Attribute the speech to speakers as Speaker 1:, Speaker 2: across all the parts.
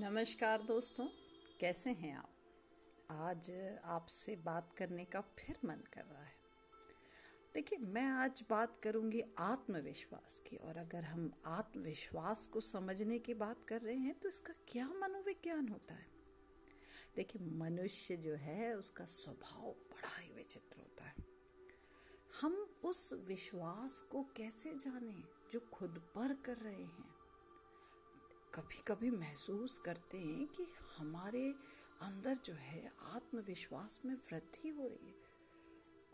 Speaker 1: नमस्कार दोस्तों, कैसे हैं आप? आज आपसे बात करने का फिर मन कर रहा है। देखिए, मैं आज बात करूँगी आत्मविश्वास की और अगर हम आत्मविश्वास को समझने की बात कर रहे हैं तो इसका क्या मनोविज्ञान होता है? देखिए, मनुष्य जो है, उसका स्वभाव बड़ा ही विचित्र होता है। हम उस विश्वास को कैसे जाने जो खुद पर कर रहे हैं? कभी कभी महसूस करते हैं कि हमारे अंदर जो है, आत्मविश्वास में वृद्धि हो रही है।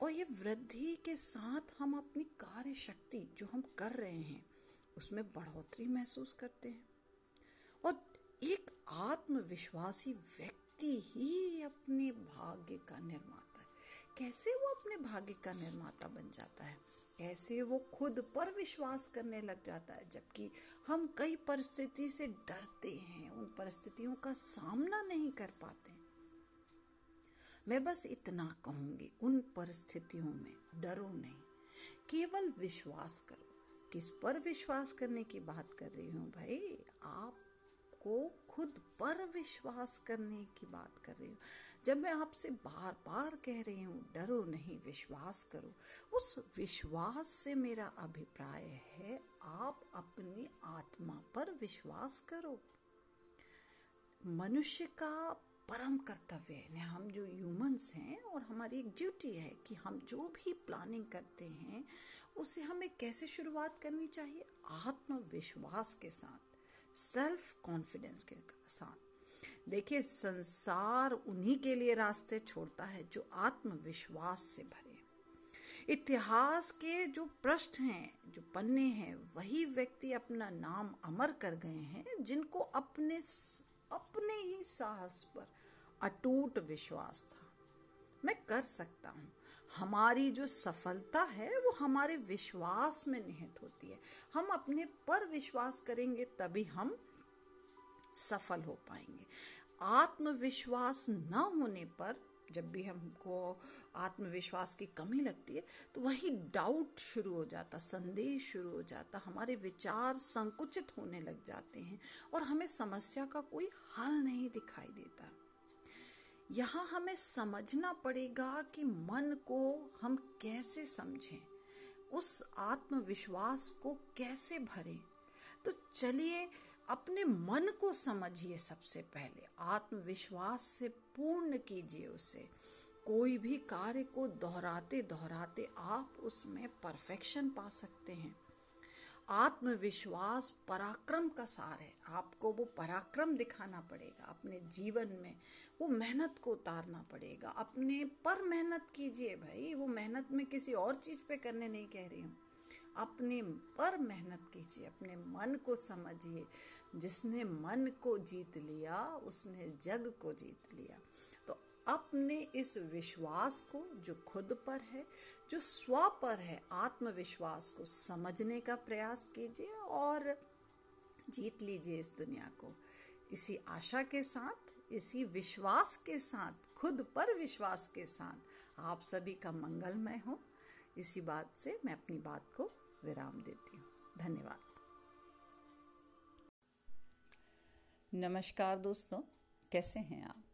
Speaker 1: और ये वृद्धि के साथ हम अपनी कार्य शक्ति जो हम कर रहे हैं, उसमें बढ़ोतरी महसूस करते हैं। और एक आत्मविश्वासी व्यक्ति ही अपने भाग्य का निर्माता है। कैसे वो अपने भाग्य का निर्माता बन जाता है? ऐसे वो खुद पर विश्वास करने लग जाता है, जबकि हम कई परिस्थिति से डरते हैं, उन परिस्थितियों का सामना नहीं कर पाते। मैं बस इतना कहूँगी, उन परिस्थितियों में डरो नहीं, केवल विश्वास करो। किस पर विश्वास करने की बात कर रही हूँ भाई? आपको खुद पर विश्वास करने की बात कर रही हूँ। जब मैं आपसे बार बार कह रही हूँ, डरो नहीं, विश्वास करो। उस विश्वास से मेरा अभिप्राय है, आप अपनी आत्मा पर विश्वास करो। मनुष्य का परम कर्तव्य है। हम जो ह्यूमंस हैं और हमारी एक ड्यूटी है कि हम जो भी प्लानिंग करते हैं, उसे हमें कैसे शुरुआत करनी चाहिए? आत्मविश्वास के साथ सेल्फ कॉन्फिडेंस के साथ। देखिए, संसार उन्हीं के लिए रास्ते छोड़ता है जो आत्मविश्वास से भरे। इतिहास के जो पृष्ठ हैं, जो पन्ने हैं, वही व्यक्ति अपना नाम अमर कर गए हैं, जिनको अपने अपने ही साहस पर अटूट विश्वास था। मैं कर सकता हूँ। हमारी जो सफलता है, वो हमारे विश्वास में निहित होती है। हम अपने पर विश्वास करेंगे, तभी हम सफल हो पाएँगे। आत्मविश्वास न होने पर जब भी हमको आत्मविश्वास की कमी लगती है तो वही डाउट शुरू हो जाता संदेह शुरू हो जाता, हमारे विचार संकुचित होने लग जाते हैं और हमें समस्या का कोई हल नहीं दिखाई देता। यहाँ हमें समझना पड़ेगा कि मन को हम कैसे समझें, उस आत्मविश्वास को कैसे भरें। तो चलिए अपने मन को समझिए सबसे पहले। आत्मविश्वास से पूर्ण कीजिए उसे। कोई भी कार्य को दोहराते दोहराते आप उसमें परफेक्शन पा सकते हैं। आत्मविश्वास पराक्रम का सार है। आपको वो पराक्रम दिखाना पड़ेगा। अपने जीवन में वो मेहनत को उतारना पड़ेगा। अपने पर मेहनत कीजिए भाई। वो मेहनत में किसी और चीज़ पे करने नहीं कह रही हूँ। अपने पर मेहनत कीजिए। अपने मन को समझिए। जिसने मन को जीत लिया, उसने जग को जीत लिया। तो अपने इस विश्वास को, जो खुद पर है, जो स्व पर है, आत्मविश्वास को समझने का प्रयास कीजिए और जीत लीजिए इस दुनिया को। इसी आशा के साथ, इसी विश्वास के साथ, खुद पर विश्वास के साथ आप सभी का मंगलमय हो। इसी बात से मैं अपनी बात को विराम देती हूँ। धन्यवाद। नमस्कार दोस्तों, कैसे हैं आप?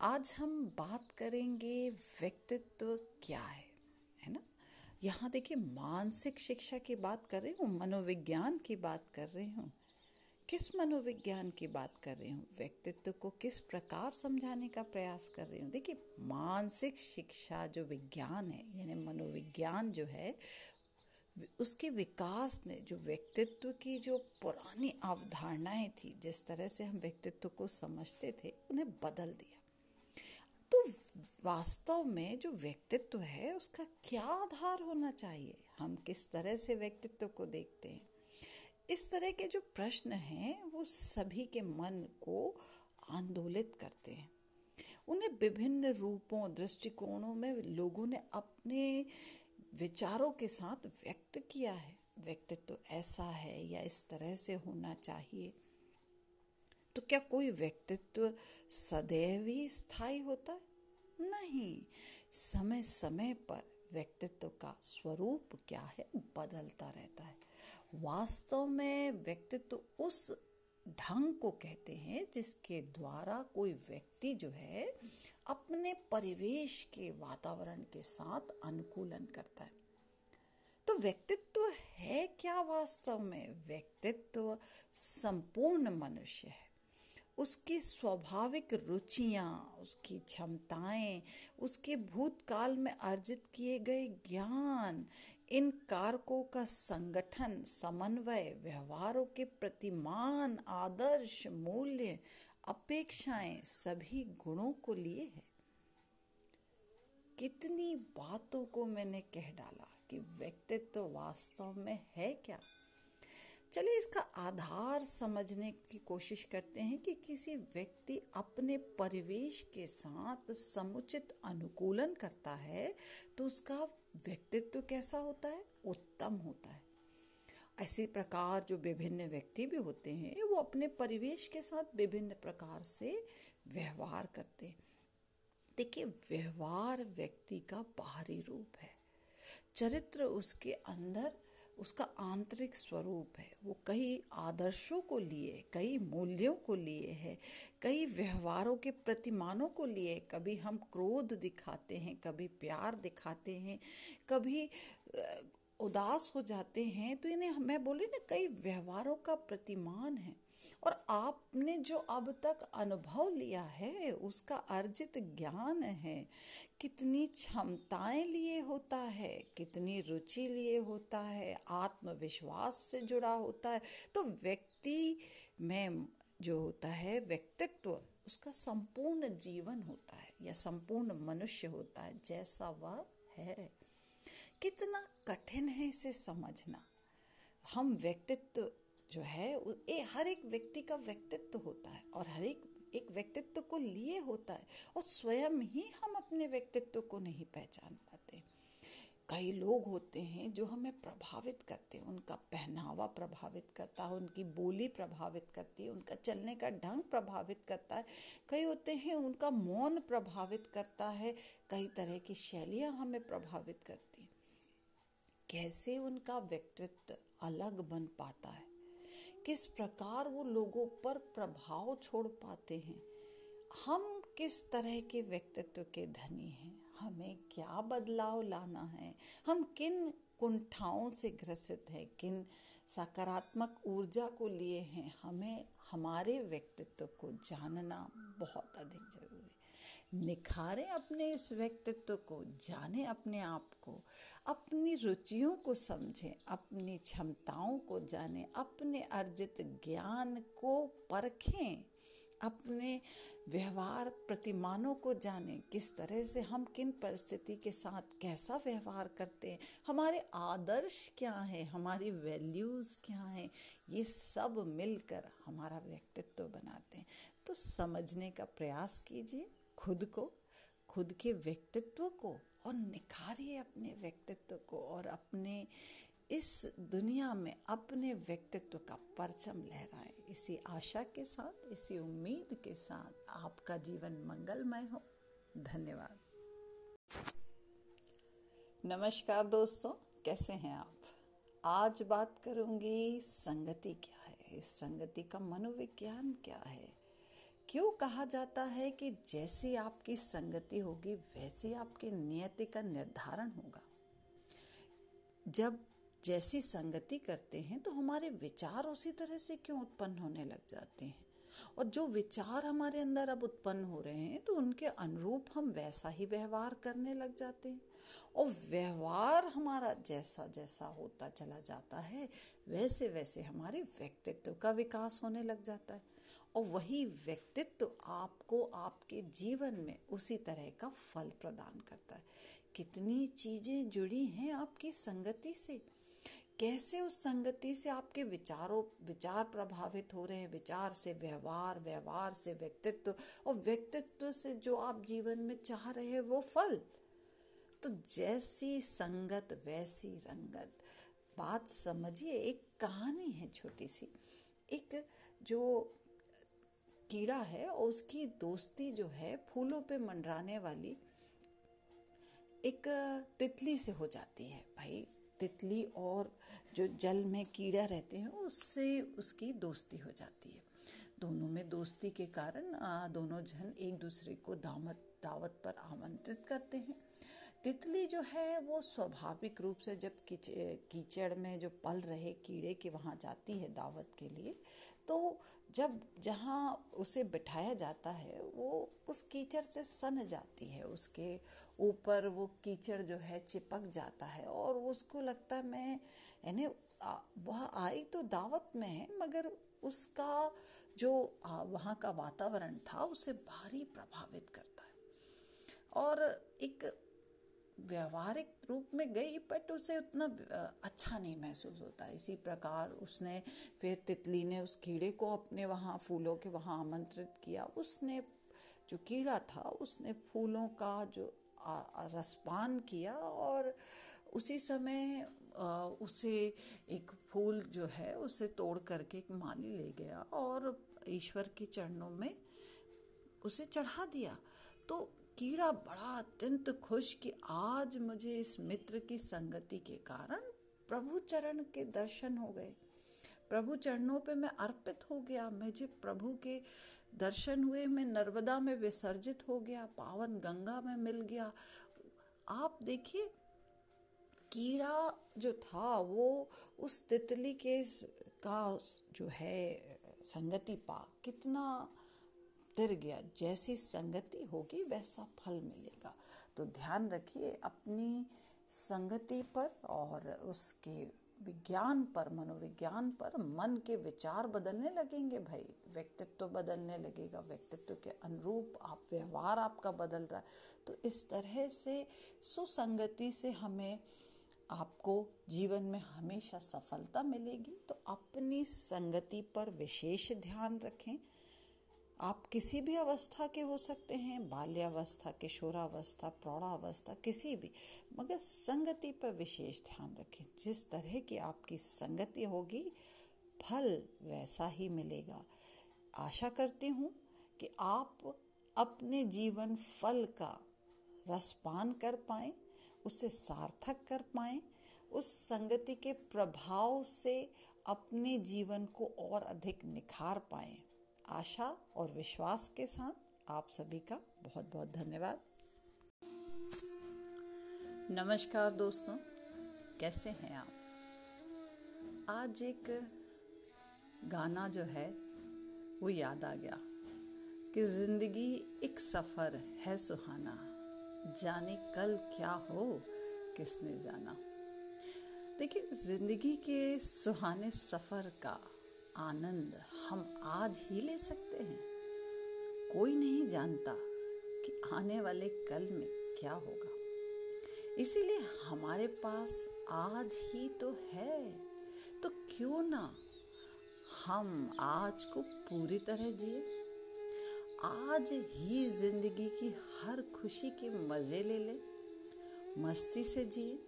Speaker 1: आज हम बात करेंगे व्यक्तित्व क्या है है ना? यहाँ देखिए, मानसिक शिक्षा की बात कर रही हूँ, मनोविज्ञान की बात कर रही हूँ। किस मनोविज्ञान की बात कर रही हूँ? व्यक्तित्व को किस प्रकार समझाने का प्रयास कर रही हूँ? देखिए, मानसिक शिक्षा जो विज्ञान है, यानी मनोविज्ञान जो है उसके विकास ने, जो व्यक्तित्व की जो पुरानी अवधारणाएँ थी, जिस तरह से हम व्यक्तित्व को समझते थे, उन्हें बदल दिया। तो वास्तव में जो व्यक्तित्व है, उसका क्या आधार होना चाहिए? हम किस तरह से व्यक्तित्व को देखते हैं? इस तरह के जो प्रश्न हैं, वो सभी के मन को आंदोलित करते हैं। उन्हें विभिन्न रूपों, दृष्टिकोणों में लोगों ने अपने विचारों के साथ व्यक्त किया है। व्यक्तित्व तो ऐसा है या इस तरह से होना चाहिए तो क्या कोई व्यक्तित्व सदैव ही स्थायी होता है? नहीं। समय समय पर व्यक्तित्व का स्वरूप क्या है? बदलता रहता है। वास्तव में व्यक्तित्व उस ढंग को कहते हैं, जिसके द्वारा कोई व्यक्ति जो है, अपने परिवेश के वातावरण के साथ अनुकूलन करता है। तो व्यक्तित्व है क्या वास्तव में? व्यक्तित्व संपूर्ण मनुष्य है। उसकी स्वाभाविक रुचियाँ, उसकी क्षमताएँ, उसके भूतकाल में अर्जित किए गए ज्ञान इन कारकों का संगठन, समन्वय, व्यवहारों के प्रतिमान आदर्श, मूल्य, अपेक्षाएँ सभी गुणों को लिए है। कितनी बातों को मैंने कह डाला कि व्यक्तित्व वास्तव में है क्या? चलिए इसका आधार समझने की कोशिश करते हैं कि किसी व्यक्ति अपने परिवेश के साथ समुचित अनुकूलन करता है तो उसका व्यक्तित्व कैसा होता है? उत्तम होता है। ऐसे प्रकार जो विभिन्न व्यक्ति भी होते हैं, वो अपने परिवेश के साथ विभिन्न प्रकार से व्यवहार करते हैं। देखिए, व्यवहार व्यक्ति का बाहरी रूप है। चरित्र उसके अंदर उसका आंतरिक स्वरूप है। वो कई आदर्शों को लिए, कई मूल्यों को लिए है, कई व्यवहारों के प्रतिमानों को लिए। कभी हम क्रोध दिखाते हैं, कभी प्यार दिखाते हैं, कभी उदास हो जाते हैं तो इन्हें मैं बोली ना, कई व्यवहारों का प्रतिमान है। और आपने जो अब तक अनुभव लिया है, उसका अर्जित ज्ञान है, कितनी क्षमताएँ लिए होता है, कितनी रुचि लिए होता है, आत्मविश्वास से जुड़ा होता है तो व्यक्ति में जो होता है, व्यक्तित्व, उसका संपूर्ण जीवन होता है या संपूर्ण मनुष्य होता है, जैसा वह है। कितना कठिन है इसे समझना। हम व्यक्तित्व जो है ए, हर एक व्यक्ति का व्यक्तित्व होता है और हर एक एक व्यक्तित्व को लिए होता है और स्वयं ही हम अपने व्यक्तित्व को नहीं पहचान पाते। कई लोग होते हैं जो हमें प्रभावित करते हैं उनका पहनावा प्रभावित करता है उनकी बोली प्रभावित करती है उनका चलने का ढंग प्रभावित करता है। कई होते हैं उनका मौन प्रभावित करता है कई तरह की शैलियाँ हमें प्रभावित करती हैं। कैसे उनका व्यक्तित्व अलग बन पाता है? किस प्रकार वो लोगों पर प्रभाव छोड़ पाते हैं? हम किस तरह के व्यक्तित्व के धनी हैं? हमें क्या बदलाव लाना है? हम किन कुंठाओं से ग्रसित हैं? किन सकारात्मक ऊर्जा को लिए हैं? हमें, हमारे व्यक्तित्व को जानना बहुत अधिक ज़रूरी निखारें अपने इस व्यक्तित्व को, जानें अपने आप को, अपनी रुचियों को समझें, अपनी क्षमताओं को जानें, अपने अर्जित ज्ञान को परखें, अपने व्यवहार प्रतिमानों को जानें, किस तरह से हम किन परिस्थिति के साथ कैसा व्यवहार करते हैं, हमारे आदर्श क्या हैं, हमारी वैल्यूज़ क्या हैं, ये सब मिलकर हमारा व्यक्तित्व बनाते हैं। तो समझने का प्रयास कीजिए। खुद को, खुद के व्यक्तित्व को और निखारिए अपने व्यक्तित्व को और अपने इस दुनिया में अपने व्यक्तित्व का परचम लहराए। इसी आशा के साथ, इसी उम्मीद के साथ आपका जीवन मंगलमय हो। धन्यवाद। नमस्कार दोस्तों, कैसे हैं आप? आज बात करूँगी संगति क्या है? इस संगति का मनोविज्ञान क्या है? क्यों कहा जाता है कि जैसी आपकी संगति होगी, वैसी आपकी नियति का निर्धारण होगा। जब जैसी संगति करते हैं तो हमारे विचार उसी तरह से क्यों उत्पन्न होने लग जाते हैं? और जो विचार हमारे अंदर अब उत्पन्न हो रहे हैं तो उनके अनुरूप हम वैसा ही व्यवहार करने लग जाते हैं। और व्यवहार हमारा जैसा जैसा होता चला जाता है, वैसे वैसे हमारे व्यक्तित्व का विकास होने लग जाता है। और वही व्यक्तित्व आपको आपके जीवन में उसी तरह का फल प्रदान करता है। कितनी चीज़ें जुड़ी हैं आपकी संगति से। कैसे उस संगति से आपके विचारों, विचार प्रभावित हो रहे हैं? विचार से व्यवहार व्यवहार से व्यक्तित्व और व्यक्तित्व से जो आप जीवन में चाह रहे हैं वो फल। तो जैसी संगत, वैसी रंगत। बात समझिए, एक कहानी है छोटी सी। एक जो कीड़ा है और उसकी दोस्ती जो है फूलों पे मंडराने वाली एक तितली से हो जाती है। भाई, तितली और जो जल में कीड़ा रहते हैं, उससे उसकी दोस्ती हो जाती है। दोनों में दोस्ती के कारण दोनों जन एक दूसरे को दावत दावत पर आमंत्रित करते हैं। तितली जो है, वो स्वाभाविक रूप से जब कीच कीचड़ में जो पल रहे कीड़े के वहाँ जाती है दावत के लिए तो जब जहाँ उसे बिठाया जाता है, वो उस कीचड़ से सन जाती है, उसके ऊपर वो कीचड़ जो है चिपक जाता है और उसको लगता है मैं, यानी वह आई तो दावत में है, मगर उसका जो वहाँ का वातावरण था, उसे भारी प्रभावित करता है। और एक व्यवहारिक रूप में गई बट उसे उतना अच्छा नहीं महसूस होता। इसी प्रकार उसने फिर तितली ने उस कीड़े को अपने वहाँ, फूलों के वहाँ आमंत्रित किया। उसने जो कीड़ा था, उसने फूलों का जो रसपान किया और उसी समय उसे एक फूल जो है, उसे तोड़ करके एक माली ले गया और ईश्वर के चरणों में उसे चढ़ा दिया। तो कीड़ा बड़ा अत्यंत खुश कि आज मुझे इस मित्र की संगति के कारण प्रभु चरण के दर्शन हो गए। प्रभु चरणों पे मैं अर्पित हो गया, मुझे प्रभु के दर्शन हुए, मैं नर्मदा में विसर्जित हो गया, पावन गंगा में मिल गया। आप देखिए, कीड़ा जो था, वो उस तितली के का जो है संगति पा कितना तिर गया। जैसी संगति होगी, वैसा फल मिलेगा। तो ध्यान रखिए, अपनी संगति पर और उसके विज्ञान पर, मनोविज्ञान पर मन के विचार बदलने लगेंगे भाई। व्यक्तित्व बदलने लगेगा। व्यक्तित्व के अनुरूप आप, व्यवहार आपका बदल रहा है। तो इस तरह से सुसंगति से हमें, आपको जीवन में हमेशा सफलता मिलेगी। तो अपनी संगति पर विशेष ध्यान रखें। आप किसी भी अवस्था के हो सकते हैं, बाल्यावस्था, किशोरावस्था, प्रौढ़ावस्था, किसी भी। मगर संगति पर विशेष ध्यान रखें। जिस तरह की आपकी संगति होगी, फल वैसा ही मिलेगा। आशा करती हूँ कि आप अपने जीवन फल का रसपान कर पाए, उसे सार्थक कर पाए, उस संगति के प्रभाव से अपने जीवन को और अधिक निखार पाएँ। आशा और विश्वास के साथ आप सभी का बहुत बहुत धन्यवाद। नमस्कार दोस्तों, कैसे हैं आप? आज एक गाना जो है, वो याद आ गया कि ज़िंदगी एक सफ़र है सुहाना, जाने कल क्या हो, किसने जाना? देखिए, ज़िंदगी के सुहाने सफ़र का आनंद हम आज ही ले सकते हैं। कोई नहीं जानता कि आने वाले कल में क्या होगा। इसीलिए हमारे पास आज ही तो है। तो क्यों ना हम आज को पूरी तरह जिए। आज ही ज़िंदगी की हर खुशी के मज़े ले ले, मस्ती से जिए।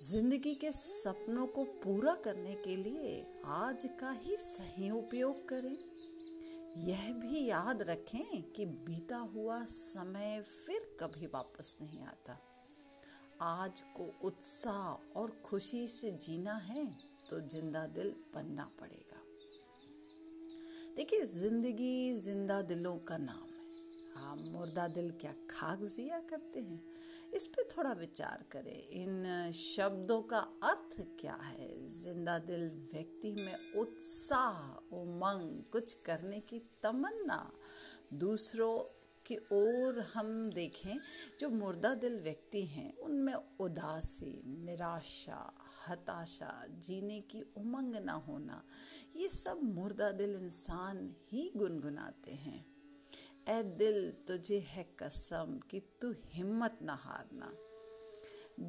Speaker 1: ज़िंदगी के सपनों को पूरा करने के लिए आज का ही सही उपयोग करें। यह भी याद रखें कि बीता हुआ समय फिर कभी वापस नहीं आता। आज को उत्साह और खुशी से जीना है तो ज़िंदा दिल बनना पड़ेगा। देखिए, ज़िंदगी ज़िंदा दिलों का नाम है। आप मुर्दा दिल क्या खाक जिया करते हैं? इस पे थोड़ा विचार करें। इन शब्दों का अर्थ क्या है? ज़िंदा दिल व्यक्ति में उत्साह, उमंग, कुछ करने की तमन्ना। दूसरों की ओर हम देखें, जो मुर्दा दिल व्यक्ति हैं, उनमें उदासी, निराशा, हताशा, जीने की उमंग ना होना। ये सब मुर्दा दिल इंसान ही गुनगुनाते हैं। ए दिल तुझे है कसम कि तू हिम्मत ना हारना।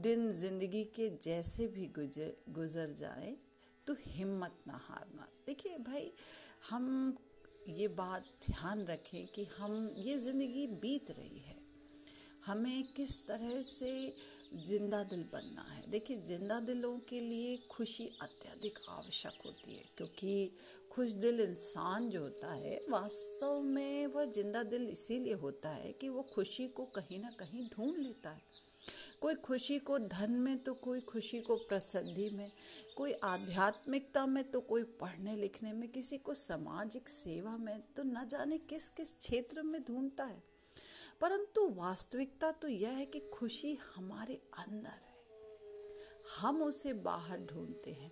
Speaker 1: दिन ज़िंदगी के जैसे भी गुजर गुजर जाए तो हिम्मत ना हारना। देखिए भाई, हम ये बात ध्यान रखें कि हम, ये ज़िंदगी बीत रही है। हमें किस तरह से ज़िंदा दिल बनना है। देखिए, ज़िंदा दिलों के लिए खुशी अत्यधिक आवश्यक होती है, क्योंकि खुश दिल इंसान जो होता है, वास्तव में वह ज़िंदा दिल इसीलिए होता है कि वो खुशी को कहीं ना कहीं ढूंढ लेता है। कोई खुशी को धन में तो कोई खुशी को प्रसिद्धि में, कोई आध्यात्मिकता में तो कोई पढ़ने लिखने में, किसी को सामाजिक सेवा में तो न जाने किस किस क्षेत्र में ढूंढता है। परंतु वास्तविकता तो यह है कि खुशी हमारे अंदर है। हम उसे बाहर ढूंढते हैं।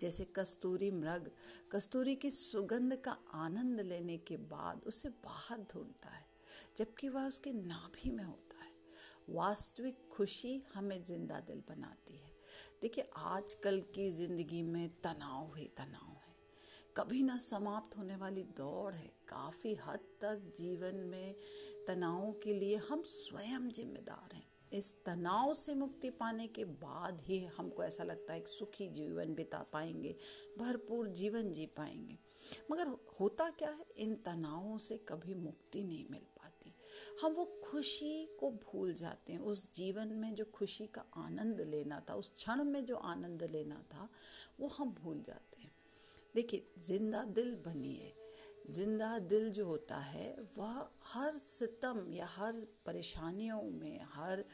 Speaker 1: जैसे कस्तूरी मृग, कस्तूरी की सुगंध का आनंद लेने के बाद उसे बाहर ढूंढता है, जबकि वह उसके नाभि में होता है। वास्तविक खुशी हमें ज़िंदा दिल बनाती है। देखिए, आजकल की ज़िंदगी में तनाव ही तनाव। कभी ना समाप्त होने वाली दौड़ है। काफ़ी हद तक जीवन में तनावों के लिए हम स्वयं जिम्मेदार हैं। इस तनाव से मुक्ति पाने के बाद ही हमको ऐसा लगता है कि सुखी जीवन बिता पाएँगे, भरपूर जीवन जी पाएँगे। मगर होता क्या है? इन तनावों से कभी मुक्ति नहीं मिल पाती। हम वो खुशी को भूल जाते हैं। उस जीवन में जो खुशी का आनंद लेना था, उस क्षण में जो आनंद लेना था, वो हम भूल जाते हैं। देखिए, ज़िंदा दिल बनिए ज़िंदा दिल जो होता है, वह हर सितम या हर परेशानियों में, हर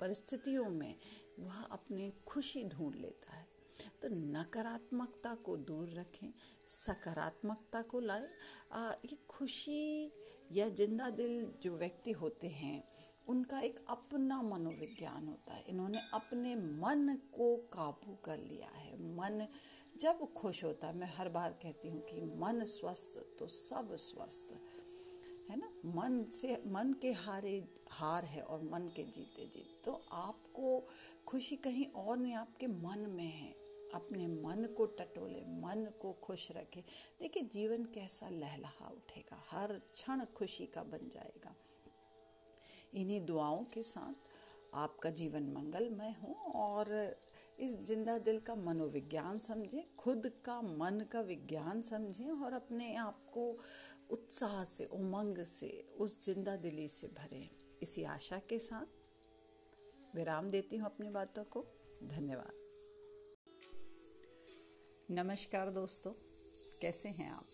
Speaker 1: परिस्थितियों में वह अपनी खुशी ढूंढ लेता है। तो नकारात्मकता को दूर रखें, सकारात्मकता को लाएँ। ये खुशी या ज़िंदा दिल जो व्यक्ति होते हैं, उनका एक अपना मनोविज्ञान होता है। इन्होंने अपने मन को काबू कर लिया है। मन जब खुश होता है, मैं हर बार कहती हूँ कि मन स्वस्थ तो सब स्वस्थ, है ना? मन से, मन के हारे, हार है और मन के जीते जीत तो आपको खुशी कहीं और नहीं, आपके मन में है। अपने मन को टटोले, मन को खुश रखे। देखिए, जीवन कैसा लहलहा उठेगा। हर क्षण खुशी का बन जाएगा। इन्हीं दुआओं के साथ आपका जीवन मंगलमय हो और इस ज़िंदा दिल का मनोविज्ञान समझें, खुद का मन का विज्ञान समझें और अपने आप को उत्साह से, उमंग से, उस ज़िंदा दिली से भरें। इसी आशा के साथ विराम देती हूँ अपनी बातों को। धन्यवाद। नमस्कार दोस्तों, कैसे हैं आप?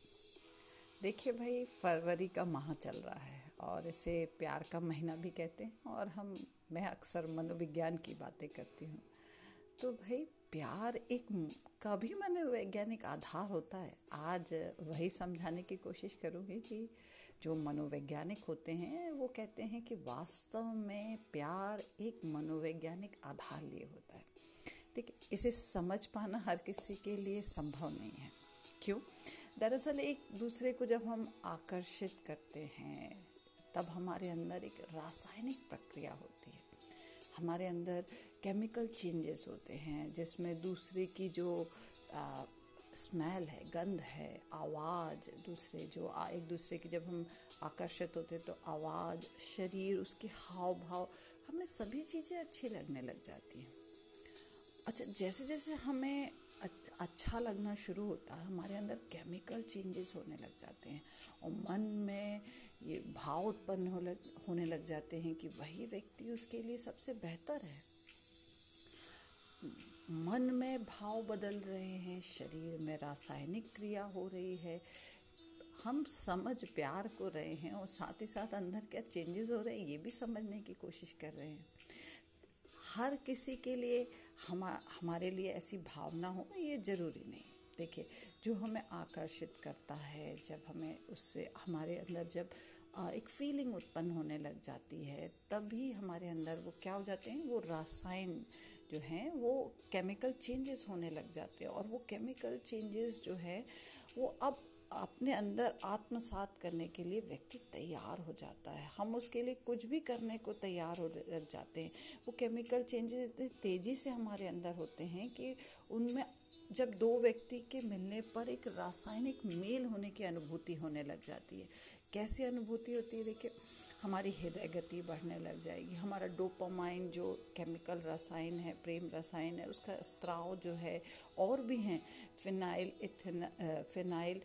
Speaker 1: देखिए भाई, फरवरी का माह चल रहा है और इसे प्यार का महीना भी कहते हैं और हम, मैं अक्सर मनोविज्ञान की बातें करती हूँ। तो भाई प्यार एक का भी मनोवैज्ञानिक आधार होता है। आज वही समझाने की कोशिश करूँगी कि जो मनोवैज्ञानिक होते हैं, वो कहते हैं कि वास्तव में प्यार एक मनोवैज्ञानिक आधार लिए होता है। देखिए, इसे समझ पाना हर किसी के लिए संभव नहीं है। क्यों? दरअसल एक दूसरे को जब हम आकर्षित करते हैं, तब हमारे अंदर एक रासायनिक प्रक्रिया होती है। हमारे अंदर केमिकल चेंजेस होते हैं जिसमें दूसरे की जो स्मेल है गंध है आवाज़ दूसरे जो आ, एक दूसरे की जब हम आकर्षित होते हैं तो आवाज़ शरीर उसके हाव भाव हमें सभी चीज़ें अच्छी लगने लग जाती हैं। अच्छा जैसे जैसे हमें अच्छा लगना शुरू होता है हमारे अंदर केमिकल चेंजेस होने लग जाते हैं और मन में ये भाव उत्पन्न हो लग, होने लग जाते हैं कि वही व्यक्ति उसके लिए सबसे बेहतर है। मन में भाव बदल रहे हैं, शरीर में रासायनिक क्रिया हो रही है। हम समझ, प्यार को रहे हैं और साथ ही साथ अंदर क्या चेंजेस हो रहे हैं, ये भी समझने की कोशिश कर रहे हैं। हर किसी के लिए हम, हमारे लिए ऐसी भावना हो, ये ज़रूरी नहीं। देखिए, जो हमें आकर्षित करता है, जब हमें उससे, हमारे अंदर जब एक फीलिंग उत्पन्न होने लग जाती है, तभी हमारे अंदर वो क्या हो जाते हैं, वो रासायन जो हैं, वो केमिकल चेंजेस होने लग जाते हैं। और वो केमिकल चेंजेस जो है, वो अब अपने अंदर आत्मसात करने के लिए व्यक्ति तैयार हो जाता है। हम उसके लिए कुछ भी करने को तैयार हो लग जाते हैं। वो केमिकल चेंजेस इतने तेज़ी से हमारे अंदर होते हैं कि उनमें जब दो व्यक्ति के मिलने पर एक रासायनिक मेल होने की अनुभूति होने लग जाती है। कैसी अनुभूति होती है? देखिए, हमारी हृदय गति बढ़ने लग जाएगी। हमारा डोपामाइन जो केमिकल रसायन है, प्रेम रसायन है, उसका स्त्राव जो है और भी हैं। फिनाइल, इथन फिनाइल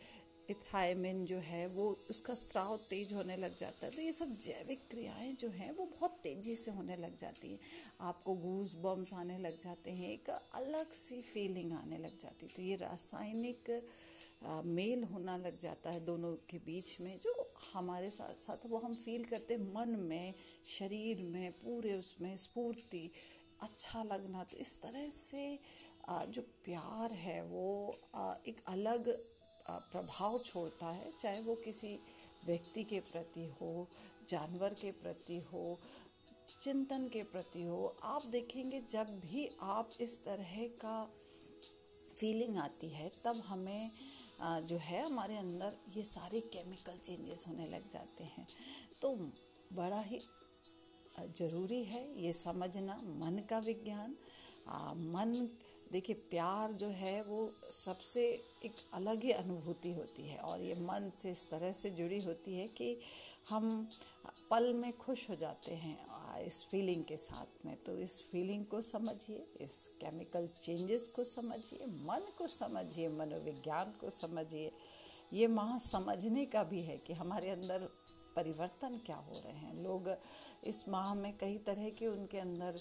Speaker 1: इथाइमिन जो है, वो उसका स्त्राव तेज होने लग जाता है। तो ये सब जैविक क्रियाएँ जो हैं, वो बहुत तेज़ी से होने लग जाती हैं। आपको गूज बम्स आने लग जाते हैं, एक अलग सी फीलिंग आने लग जाती है। तो ये रासायनिक मेल होना लग जाता है दोनों के बीच में, जो हमारे साथ साथ वो हम फील करते हैं मन में, शरीर में, पूरे उसमें स्फूर्ति अच्छा लगना। तो इस तरह से जो प्यार है वो एक अलग प्रभाव छोड़ता है, चाहे वो किसी व्यक्ति के प्रति हो, जानवर के प्रति हो, चिंतन के प्रति हो, आप देखेंगे जब भी आप इस तरह का फीलिंग आती है, तब हमें जो है हमारे अंदर ये सारे केमिकल चेंजेस होने लग जाते हैं। तो बड़ा ही ज़रूरी है ये समझना, मन का विज्ञान मन देखिए, प्यार जो है वो सबसे एक अलग ही अनुभूति होती है और ये मन से इस तरह से जुड़ी होती है कि हम पल में खुश हो जाते हैं इस फीलिंग के साथ में। तो इस फीलिंग को समझिए, इस केमिकल चेंजेस को समझिए, मन को समझिए, मनोविज्ञान को समझिए। ये माह समझने का भी है कि हमारे अंदर परिवर्तन क्या हो रहे हैं। लोग इस माह में कई तरह के उनके अंदर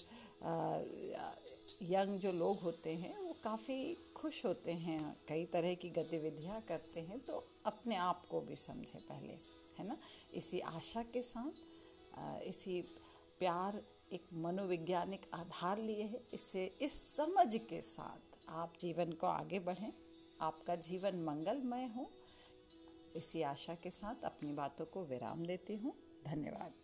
Speaker 1: यंग जो लोग होते हैं, वो काफ़ी खुश होते हैं, कई तरह की गतिविधियाँ करते हैं तो अपने आप को भी समझें पहले, है ना? इसी आशा के साथ इसी प्यार, एक मनोवैज्ञानिक आधार लिए है इससे इस समझ के साथ आप जीवन को आगे बढ़ें, आपका जीवन मंगलमय हो। इसी आशा के साथ अपनी बातों को विराम देती हूँ। धन्यवाद।